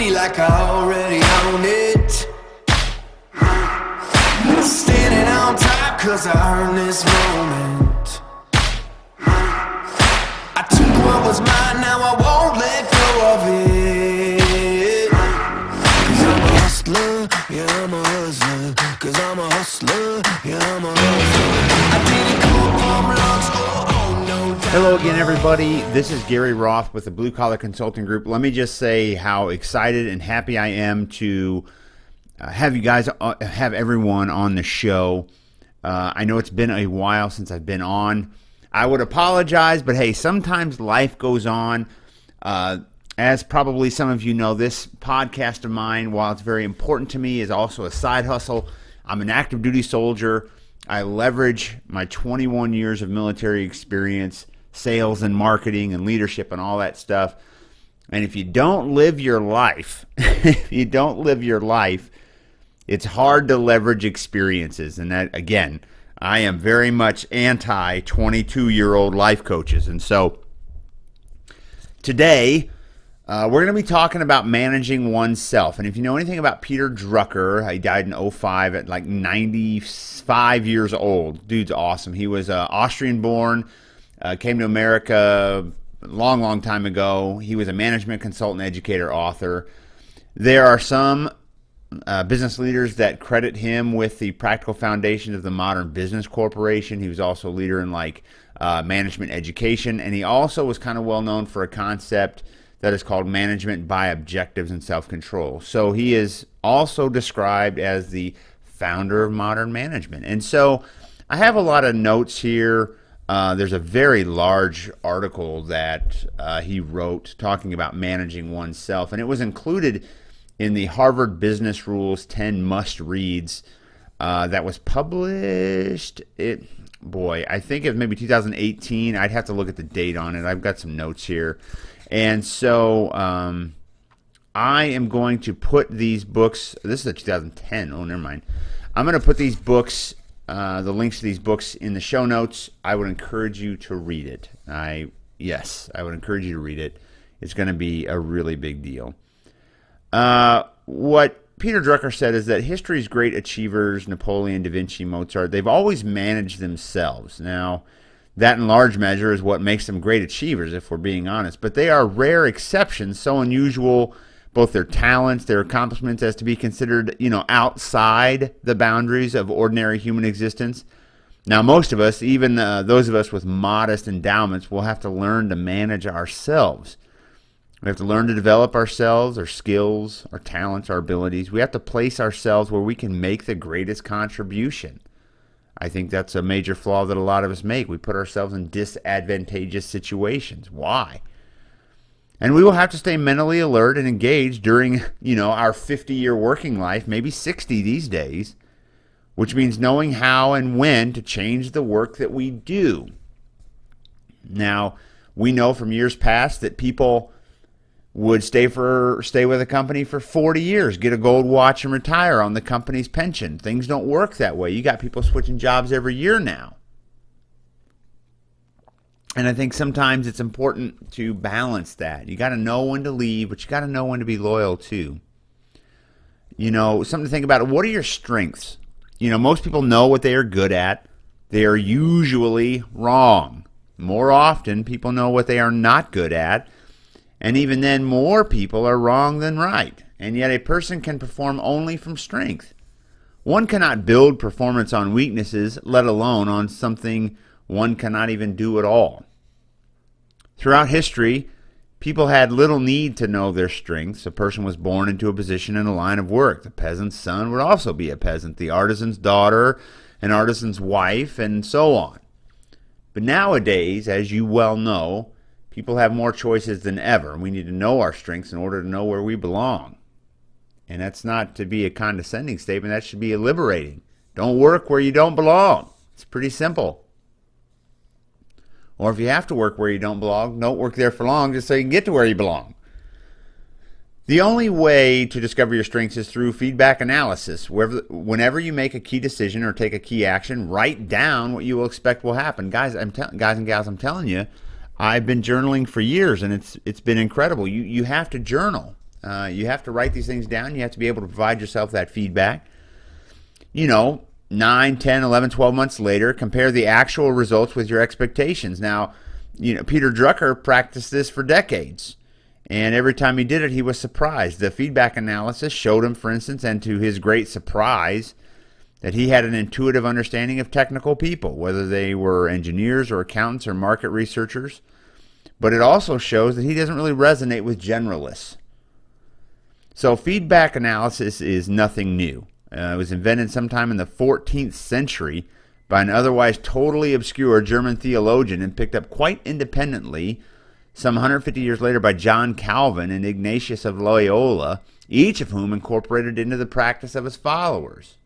city like I already own it. Standing on top cause I earned this moment. I took what was mine, now I won't let go of it. Cause I'm a hustler, yeah, I'm a hustler. Cause I'm a hustler, yeah, I'm a hustler. I didn't Hello again, everybody. This is Gary Roth with the Blue Collar Consulting Group. Let me just say how excited and happy I am to uh, have you guys, uh, have everyone on the show. Uh, I know it's been a while since I've been on. I would apologize, but hey, sometimes life goes on. Uh, as probably some of you know, this podcast of mine, while it's very important to me, is also a side hustle. I'm an active duty soldier. I leverage my 21 years of military experience, sales and marketing and leadership and all that stuff. And if you don't live your life, if you don't live your life, it's hard to leverage experiences. And that, again, I am very much anti 22 year old life coaches. And so today, uh, we're going to be talking about managing oneself. And if you know anything about Peter Drucker, he died in 05 at like 95 years old. Dude's awesome. He was uh, Austrian born, uh, came to America a long, long time ago. He was a management consultant, educator, author. There are some uh, business leaders that credit him with the practical foundation of the modern business corporation. He was also a leader in like uh, management education, and he also was kind of well known for a concept that is called management by objectives and self control. So he is also described as the founder of modern management. And so I have a lot of notes here. Uh, there's a very large article that uh, he wrote talking about managing oneself, and it was included in the Harvard Business Review's 10 must reads uh, that was published. It boy, I think it was maybe 2018. I'd have to look at the date on it. I've got some notes here. And so um, I am going to put these books. This is a 2010. Oh, never mind. I'm going to put these books, uh, the links to these books, in the show notes. I would encourage you to read it. I yes, I would encourage you to read it. It's going to be a really big deal. Uh, what Peter Drucker said is that history's great achievers, Napoleon, Da Vinci, Mozart, they've always managed themselves. Now, that in large measure is what makes them great achievers, if we're being honest. But they are rare exceptions, so unusual, both their talents, their accomplishments, as to be considered, you know, outside the boundaries of ordinary human existence. Now, most of us, even uh, those of us with modest endowments, will have to learn to manage ourselves. We have to learn to develop ourselves, our skills, our talents, our abilities. We have to place ourselves where we can make the greatest contribution. I think that's a major flaw that a lot of us make. We put ourselves in disadvantageous situations. Why? And we will have to stay mentally alert and engaged during, you know, our 50-year working life, maybe 60 these days, which means knowing how and when to change the work that we do. Now, we know from years past that people would stay for stay with a company for 40 years, get a gold watch and retire on the company's pension. Things don't work that way. You got people switching jobs every year now. And I think sometimes it's important to balance that. You got to know when to leave, but you got to know when to be loyal too. You know, something to think about. What are your strengths? You know, most people know what they are good at. They are usually wrong. More often, people know what they are not good at and even then, more people are wrong than right. And yet, a person can perform only from strength. One cannot build performance on weaknesses, let alone on something one cannot even do at all. Throughout history, people had little need to know their strengths. A person was born into a position in a line of work. The peasant's son would also be a peasant, the artisan's daughter, an artisan's wife, and so on. But nowadays, as you well know, People have more choices than ever. We need to know our strengths in order to know where we belong. And that's not to be a condescending statement, that should be a liberating. Don't work where you don't belong. It's pretty simple. Or if you have to work where you don't belong, don't work there for long just so you can get to where you belong. The only way to discover your strengths is through feedback analysis. Whenever you make a key decision or take a key action, write down what you will expect will happen. Guys, I'm te- guys and gals, I'm telling you, I've been journaling for years, and it's it's been incredible. You you have to journal. Uh, you have to write these things down. You have to be able to provide yourself that feedback. You know, 9, 10, 11, 12 months later, compare the actual results with your expectations. Now, you know, Peter Drucker practiced this for decades. And every time he did it, he was surprised. The feedback analysis showed him, for instance, and to his great surprise, that he had an intuitive understanding of technical people, whether they were engineers or accountants or market researchers. But it also shows that he doesn't really resonate with generalists. So, feedback analysis is nothing new. Uh, it was invented sometime in the 14th century by an otherwise totally obscure German theologian and picked up quite independently some 150 years later by John Calvin and Ignatius of Loyola, each of whom incorporated into the practice of his followers.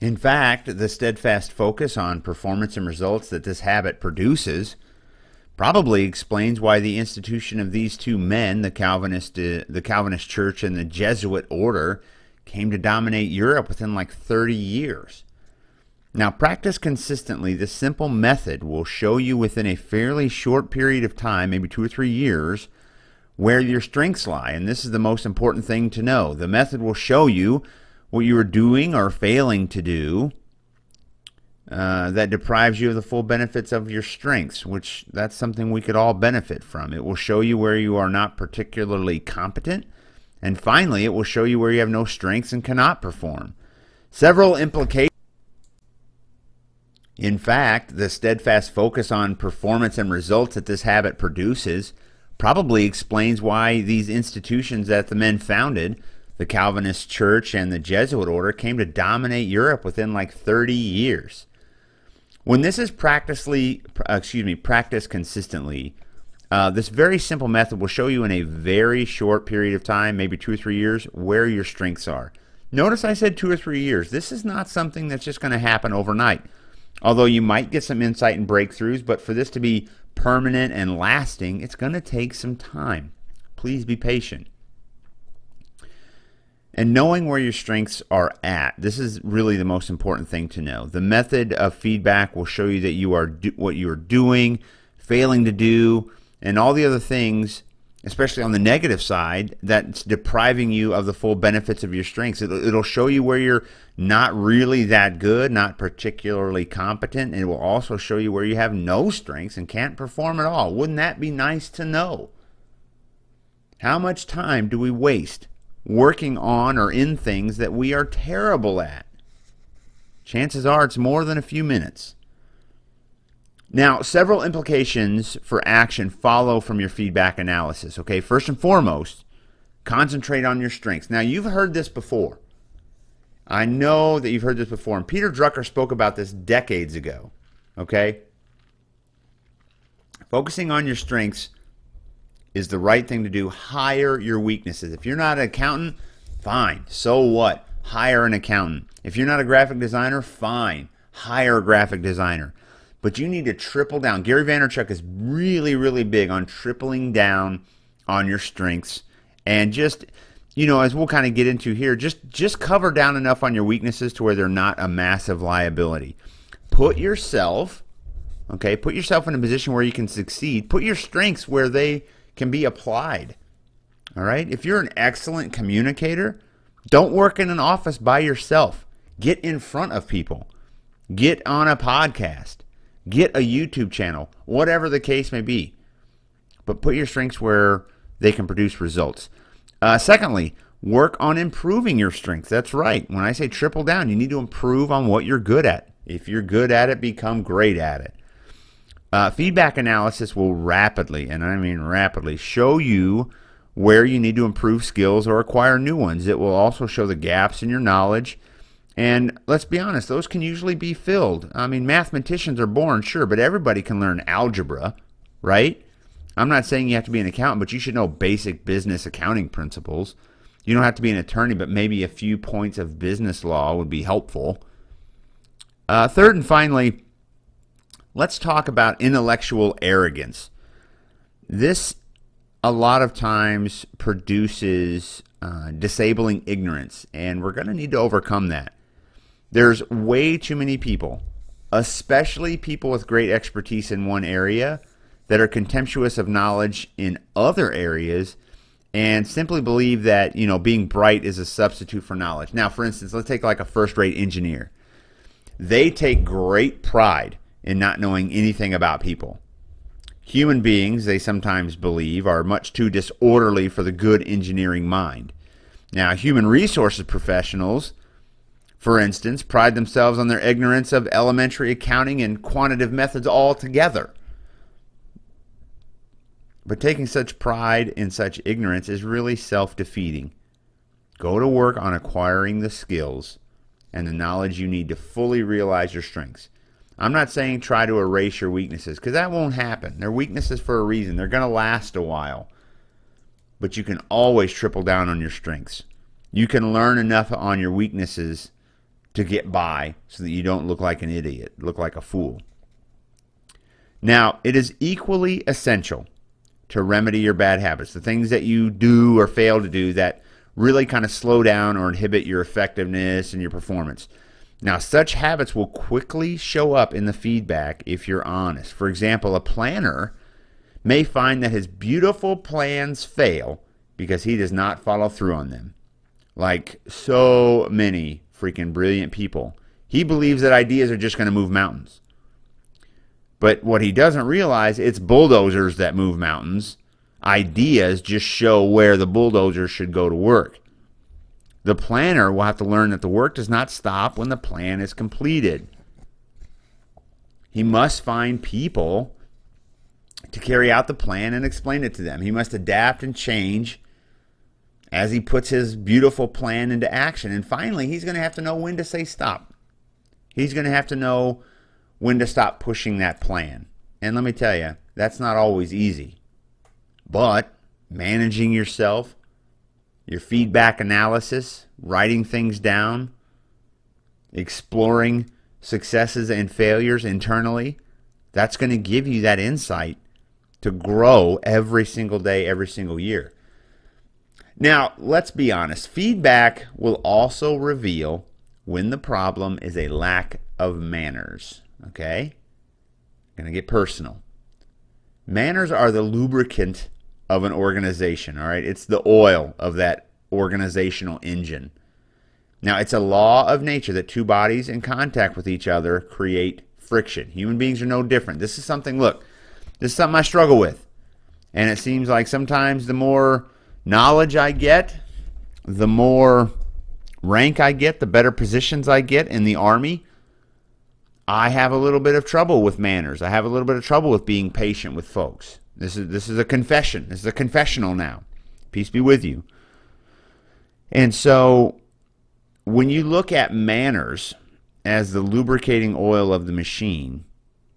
In fact, the steadfast focus on performance and results that this habit produces probably explains why the institution of these two men, the Calvinist, uh, the Calvinist Church and the Jesuit order, came to dominate Europe within like 30 years. Now, practice consistently. This simple method will show you within a fairly short period of time, maybe two or three years, where your strengths lie. And this is the most important thing to know. The method will show you what you are doing or failing to do uh, that deprives you of the full benefits of your strengths, which that's something we could all benefit from. It will show you where you are not particularly competent. And finally, it will show you where you have no strengths and cannot perform. Several implications. In fact, the steadfast focus on performance and results that this habit produces probably explains why these institutions that the men founded the Calvinist Church and the Jesuit order came to dominate Europe within like 30 years. When this is practically, uh, excuse me, practiced consistently, uh, this very simple method will show you in a very short period of time, maybe two or three years, where your strengths are. Notice I said two or three years. This is not something that's just going to happen overnight. Although you might get some insight and breakthroughs, but for this to be permanent and lasting, it's going to take some time. Please be patient. And knowing where your strengths are at, this is really the most important thing to know. The method of feedback will show you that you are do- what you are doing, failing to do, and all the other things, especially on the negative side, that's depriving you of the full benefits of your strengths. It'll, it'll show you where you're not really that good, not particularly competent, and it will also show you where you have no strengths and can't perform at all. Wouldn't that be nice to know? How much time do we waste working on or in things that we are terrible at. Chances are it's more than a few minutes. Now, several implications for action follow from your feedback analysis. Okay, first and foremost, concentrate on your strengths. Now, you've heard this before. I know that you've heard this before, and Peter Drucker spoke about this decades ago. Okay? Focusing on your strengths is the right thing to do. Hire your weaknesses. If you're not an accountant, fine. So what? Hire an accountant. If you're not a graphic designer, fine. Hire a graphic designer. But you need to triple down. Gary Vaynerchuk is really, really big on tripling down on your strengths and just you know as we'll kind of get into here just just cover down enough on your weaknesses to where they're not a massive liability put yourself okay put yourself in a position where you can succeed put your strengths where they can be applied. All right? If you're an excellent communicator, don't work in an office by yourself. Get in front of people. Get on a podcast. Get a YouTube channel, whatever the case may be. But put your strengths where they can produce results. Uh, secondly, work on improving your strengths. That's right. When I say triple down, you need to improve on what you're good at. If you're good at it, become great at it. Uh, feedback analysis will rapidly, and I mean rapidly, show you where you need to improve skills or acquire new ones. It will also show the gaps in your knowledge. And let's be honest, those can usually be filled. I mean, mathematicians are born, sure, but everybody can learn algebra, right? I'm not saying you have to be an accountant, but you should know basic business accounting principles. You don't have to be an attorney, but maybe a few points of business law would be helpful. Uh, third and finally, let's talk about intellectual arrogance. This, a lot of times, produces uh, disabling ignorance, and we're going to need to overcome that. There's way too many people, especially people with great expertise in one area, that are contemptuous of knowledge in other areas and simply believe that you know being bright is a substitute for knowledge. Now, for instance, let's take like a first-rate engineer. They take great pride in not knowing anything about people. Human beings, they sometimes believe, are much too disorderly for the good engineering mind. Now, human resources professionals, for instance, pride themselves on their ignorance of elementary accounting and quantitative methods altogether. But taking such pride in such ignorance is really self defeating. Go to work on acquiring the skills and the knowledge you need to fully realize your strengths. I'm not saying try to erase your weaknesses because that won't happen. They're weaknesses for a reason, they're going to last a while. But you can always triple down on your strengths. You can learn enough on your weaknesses to get by so that you don't look like an idiot, look like a fool. Now, it is equally essential to remedy your bad habits, the things that you do or fail to do that really kind of slow down or inhibit your effectiveness and your performance. Now, such habits will quickly show up in the feedback if you're honest. For example, a planner may find that his beautiful plans fail because he does not follow through on them. Like so many freaking brilliant people, he believes that ideas are just going to move mountains. But what he doesn't realize, it's bulldozers that move mountains. Ideas just show where the bulldozer should go to work. The planner will have to learn that the work does not stop when the plan is completed. He must find people to carry out the plan and explain it to them. He must adapt and change as he puts his beautiful plan into action. And finally, he's going to have to know when to say stop. He's going to have to know when to stop pushing that plan. And let me tell you, that's not always easy. But managing yourself, your feedback analysis, writing things down, exploring successes and failures internally, that's going to give you that insight to grow every single day, every single year. Now, let's be honest. Feedback will also reveal when the problem is a lack of manners. Okay? I'm Gonna get personal. Manners are the lubricant of an organization, all right? It's the oil of that organizational engine. Now, it's a law of nature that two bodies in contact with each other create friction. Human beings are no different. This is something, look, this is something I struggle with. And it seems like sometimes the more knowledge I get, the more rank I get, the better positions I get in the Army, I have a little bit of trouble with manners. I have a little bit of trouble with being patient with folks. This is this is a confession. This is a confessional now. Peace be with you. And so when you look at manners as the lubricating oil of the machine,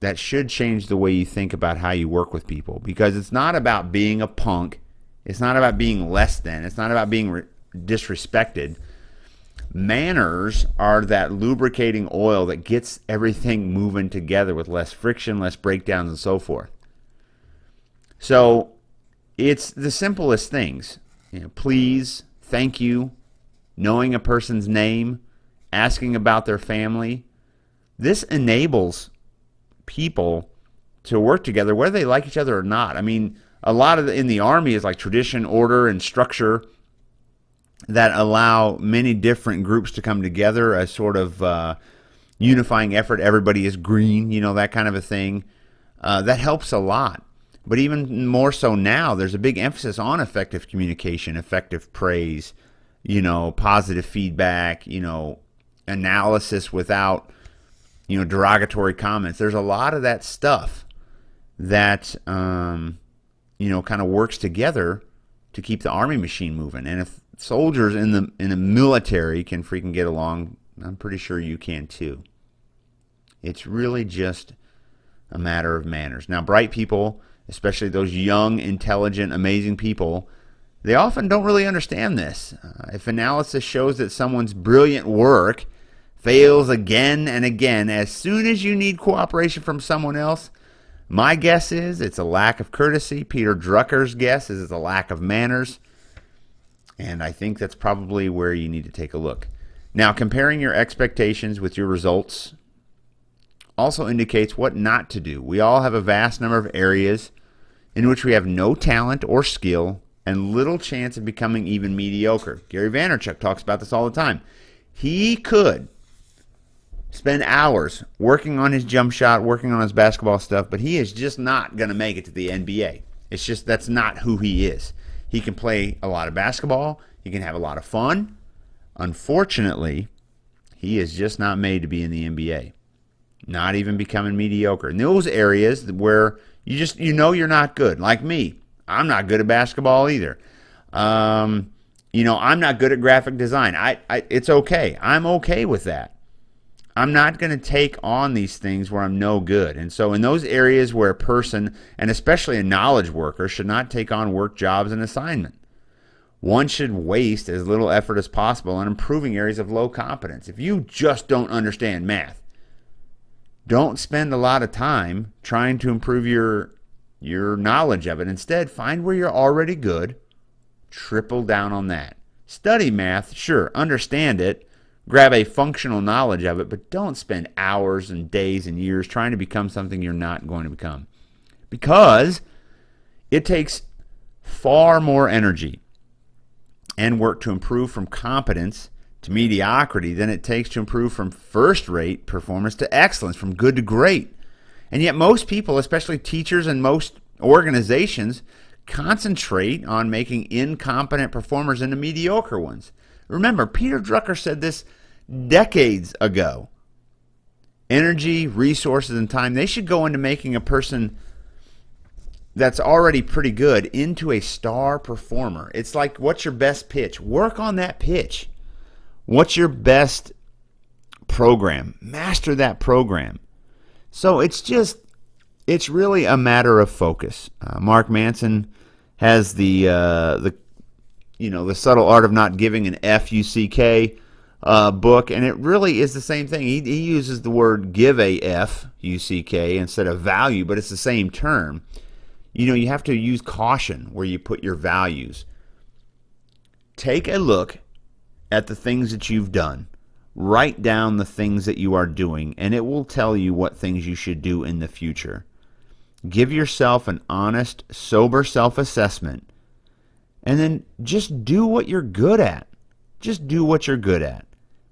that should change the way you think about how you work with people because it's not about being a punk. It's not about being less than. It's not about being re- disrespected Manners are that lubricating oil that gets everything moving together with less friction, less breakdowns, and so forth. So it's the simplest things. You know, please, thank you, knowing a person's name, asking about their family. This enables people to work together whether they like each other or not. I mean, a lot of the, in the army is like tradition, order, and structure that allow many different groups to come together, a sort of uh, unifying effort. Everybody is green, you know, that kind of a thing. Uh, that helps a lot. But even more so now, there's a big emphasis on effective communication, effective praise, you know, positive feedback, you know, analysis without, you know, derogatory comments. There's a lot of that stuff that, um, you know, kind of works together to keep the army machine moving. And if soldiers in the in the military can freaking get along, I'm pretty sure you can too. It's really just a matter of manners. Now, bright people, especially those young, intelligent, amazing people, they often don't really understand this. Uh, if analysis shows that someone's brilliant work fails again and again, as soon as you need cooperation from someone else, my guess is it's a lack of courtesy. Peter Drucker's guess is it's a lack of manners. And I think that's probably where you need to take a look. Now, comparing your expectations with your results also indicates what not to do. We all have a vast number of areas in which we have no talent or skill and little chance of becoming even mediocre. Gary Vaynerchuk talks about this all the time. He could spend hours working on his jump shot, working on his basketball stuff, but he is just not going to make it to the NBA. It's just that's not who he is. He can play a lot of basketball, he can have a lot of fun. Unfortunately, he is just not made to be in the NBA. Not even becoming mediocre. In those areas where you just you know you're not good, like me. I'm not good at basketball either. Um, you know, I'm not good at graphic design. I, I it's okay. I'm okay with that. I'm not going to take on these things where I'm no good. And so, in those areas where a person, and especially a knowledge worker, should not take on work jobs and assignment, one should waste as little effort as possible on improving areas of low competence. If you just don't understand math, don't spend a lot of time trying to improve your your knowledge of it. Instead, find where you're already good, triple down on that. Study math, sure, understand it, grab a functional knowledge of it, but don't spend hours and days and years trying to become something you're not going to become. Because it takes far more energy and work to improve from competence to mediocrity than it takes to improve from first rate performance to excellence, from good to great. And yet, most people, especially teachers and most organizations, concentrate on making incompetent performers into mediocre ones. Remember, Peter Drucker said this decades ago. Energy, resources, and time, they should go into making a person that's already pretty good into a star performer. It's like, what's your best pitch? Work on that pitch. What's your best program? Master that program. So it's just, it's really a matter of focus. Uh, Mark Manson has the uh, the you know the subtle art of not giving an F U C K uh, book, and it really is the same thing. He, he uses the word give a F U C K instead of value, but it's the same term. You know, you have to use caution where you put your values. Take a look at the things that you've done Write down the things that you are doing, and it will tell you what things you should do in the future. Give yourself an honest, sober self assessment, and then just do what you're good at. Just do what you're good at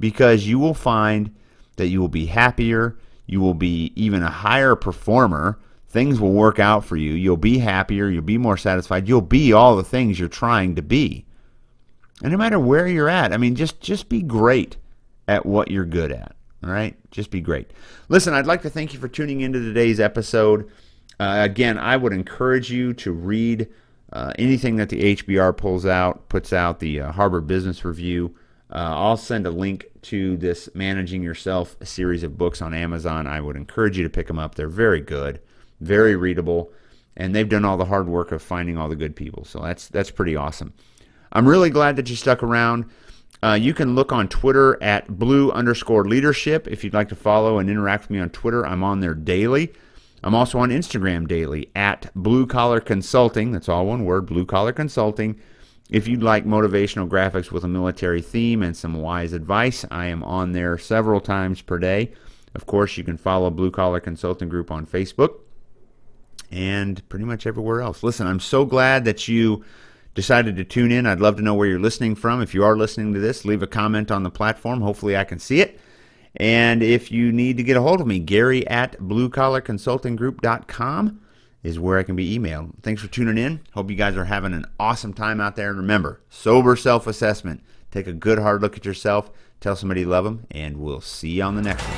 because you will find that you will be happier, you will be even a higher performer. Things will work out for you. You'll be happier, you'll be more satisfied, you'll be all the things you're trying to be. And no matter where you're at, I mean just just be great at what you're good at. All right? Just be great. Listen, I'd like to thank you for tuning into today's episode. Uh, again, I would encourage you to read uh, anything that the HBR pulls out, puts out, the uh, Harvard Business Review. Uh, I'll send a link to this Managing Yourself series of books on Amazon. I would encourage you to pick them up. They're very good, very readable, and they've done all the hard work of finding all the good people. So that's that's pretty awesome. I'm really glad that you stuck around. Uh, you can look on Twitter at blue underscore leadership if you'd like to follow and interact with me on Twitter. I'm on there daily. I'm also on Instagram daily at blue collar consulting. That's all one word, blue collar consulting. If you'd like motivational graphics with a military theme and some wise advice, I am on there several times per day. Of course, you can follow Blue Collar Consulting Group on Facebook and pretty much everywhere else. Listen, I'm so glad that you decided to tune in. I'd love to know where you're listening from. If you are listening to this, leave a comment on the platform. Hopefully, I can see it. And if you need to get a hold of me, Gary at bluecollarconsultinggroup.com is where I can be emailed. Thanks for tuning in. Hope you guys are having an awesome time out there. And remember, sober self assessment. Take a good hard look at yourself. Tell somebody you love them, and we'll see you on the next one.